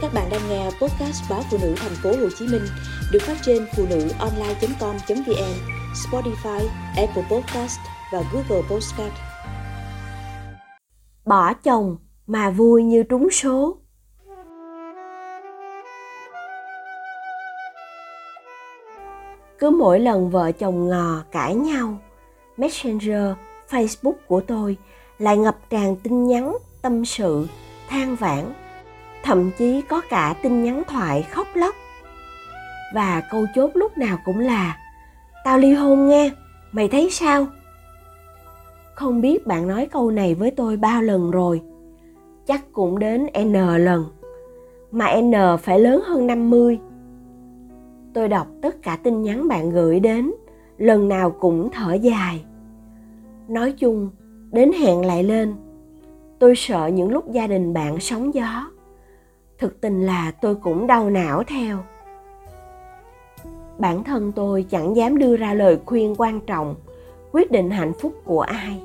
Các bạn đang nghe podcast báo phụ nữ thành phố Hồ Chí Minh được phát trên phụ nữ online.com.vn, Spotify, Apple Podcast và Google Podcast. Bỏ chồng mà vui như trúng số. Cứ mỗi lần vợ chồng ngò cãi nhau, Messenger, Facebook của tôi lại ngập tràn tin nhắn, tâm sự, than vãn thậm chí có cả tin nhắn thoại khóc lóc. Và câu chốt lúc nào cũng là, tao ly hôn nghe, mày thấy sao? Không biết bạn nói câu này với tôi bao lần rồi, chắc cũng đến n lần, mà n phải lớn hơn 50 tôi đọc tất cả tin nhắn bạn gửi đến, lần nào cũng thở dài. Nói chung, đến hẹn lại lên, tôi sợ những lúc gia đình bạn sóng gió thực tình là tôi cũng đau não theo. Bản thân tôi chẳng dám đưa ra lời khuyên quan trọng, quyết định hạnh phúc của ai.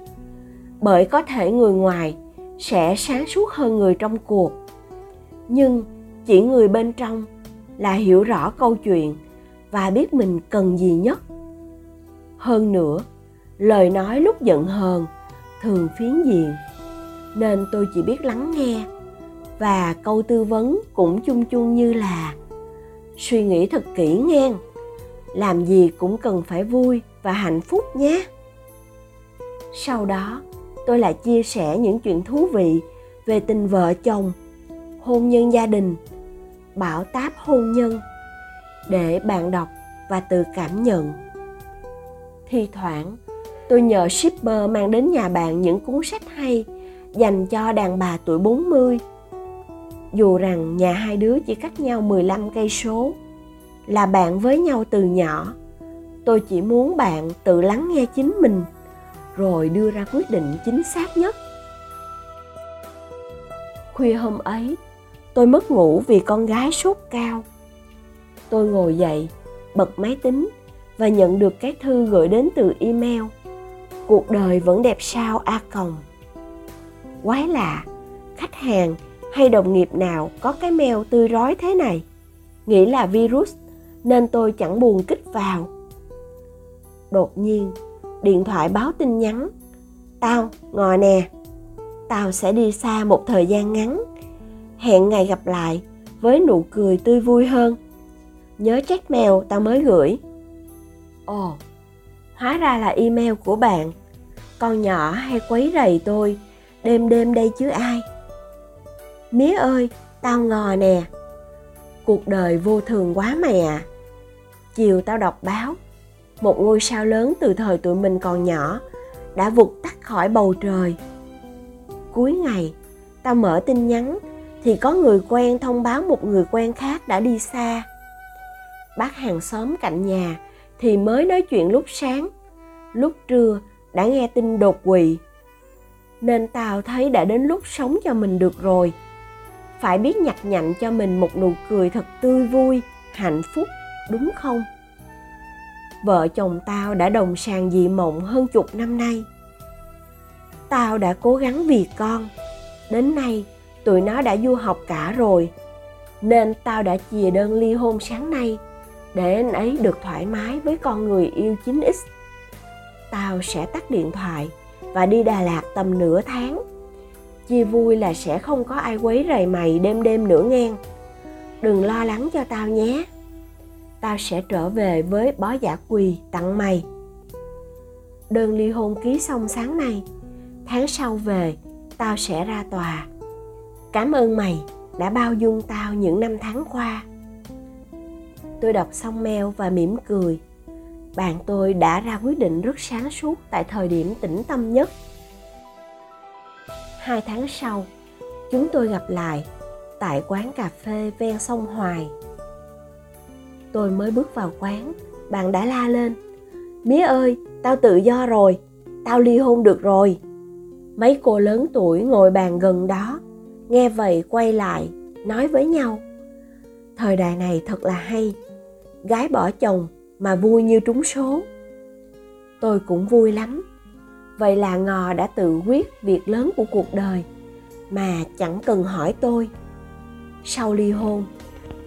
Bởi có thể người ngoài sẽ sáng suốt hơn người trong cuộc. Nhưng chỉ người bên trong là hiểu rõ câu chuyện và biết mình cần gì nhất. Hơn nữa, lời nói lúc giận hờn thường phiến diện, nên tôi chỉ biết lắng nghe và câu tư vấn cũng chung chung như là suy nghĩ thật kỹ nghe làm gì cũng cần phải vui và hạnh phúc nhé. Sau đó, tôi lại chia sẻ những chuyện thú vị về tình vợ chồng, hôn nhân gia đình, bảo táp hôn nhân để bạn đọc và tự cảm nhận. Thi thoảng, tôi nhờ shipper mang đến nhà bạn những cuốn sách hay dành cho đàn bà tuổi 40 dù rằng nhà hai đứa chỉ cách nhau 15 cây số, là bạn với nhau từ nhỏ. Tôi chỉ muốn bạn tự lắng nghe chính mình rồi đưa ra quyết định chính xác nhất. Khuya hôm ấy, tôi mất ngủ vì con gái sốt cao. Tôi ngồi dậy, bật máy tính và nhận được cái thư gửi đến từ email. Cuộc đời vẫn đẹp sao a còng. Quái lạ, khách hàng hay đồng nghiệp nào có cái mèo tươi rói thế này? Nghĩ là virus, nên tôi chẳng buồn kích vào. Đột nhiên, điện thoại báo tin nhắn. Tao ngồi nè, tao sẽ đi xa một thời gian ngắn. Hẹn ngày gặp lại với nụ cười tươi vui hơn. Nhớ check mail tao mới gửi. Ồ, hóa ra là email của bạn. Con nhỏ hay quấy rầy tôi, đêm đêm đây chứ ai? Mía ơi, tao ngò nè. Cuộc đời vô thường quá mày à chiều tao đọc báo, một ngôi sao lớn từ thời tụi mình còn nhỏ đã vụt tắt khỏi bầu trời. Cuối ngày, tao mở tin nhắn thì có người quen thông báo một người quen khác đã đi xa. Bác hàng xóm cạnh nhà thì mới nói chuyện lúc sáng. Lúc trưa đã nghe tin đột quỵ. Nên tao thấy đã đến lúc sống cho mình được rồi phải biết nhặt nhạnh cho mình một nụ cười thật tươi vui, hạnh phúc, đúng không? Vợ chồng tao đã đồng sàng dị mộng hơn chục năm nay. Tao đã cố gắng vì con. Đến nay, tụi nó đã du học cả rồi. Nên tao đã chìa đơn ly hôn sáng nay để anh ấy được thoải mái với con người yêu 9x. Tao sẽ tắt điện thoại và đi Đà Lạt tầm nửa tháng chia vui là sẽ không có ai quấy rầy mày đêm đêm nữa ngang đừng lo lắng cho tao nhé. Tao sẽ trở về với bó giả quỳ tặng mày. Đơn ly hôn ký xong sáng nay, tháng sau về, tao sẽ ra tòa. Cảm ơn mày đã bao dung tao những năm tháng qua. Tôi đọc xong mail và mỉm cười. Bạn tôi đã ra quyết định rất sáng suốt tại thời điểm tĩnh tâm nhất hai tháng sau, chúng tôi gặp lại tại quán cà phê ven sông hoài. Tôi mới bước vào quán, bạn đã la lên, mía ơi, tao tự do rồi, tao ly hôn được rồi. Mấy cô lớn tuổi ngồi bàn gần đó, nghe vậy quay lại, nói với nhau, thời đại này thật là hay, gái bỏ chồng mà vui như trúng số. Tôi cũng vui lắm vậy là ngò đã tự quyết việc lớn của cuộc đời, mà chẳng cần hỏi tôi. Sau ly hôn,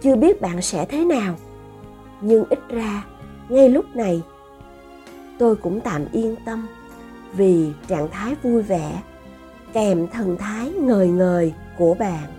chưa biết bạn sẽ thế nào. Nhưng ít ra, ngay lúc này, tôi cũng tạm yên tâm vì trạng thái vui vẻ, kèm thần thái ngời ngời của bạn.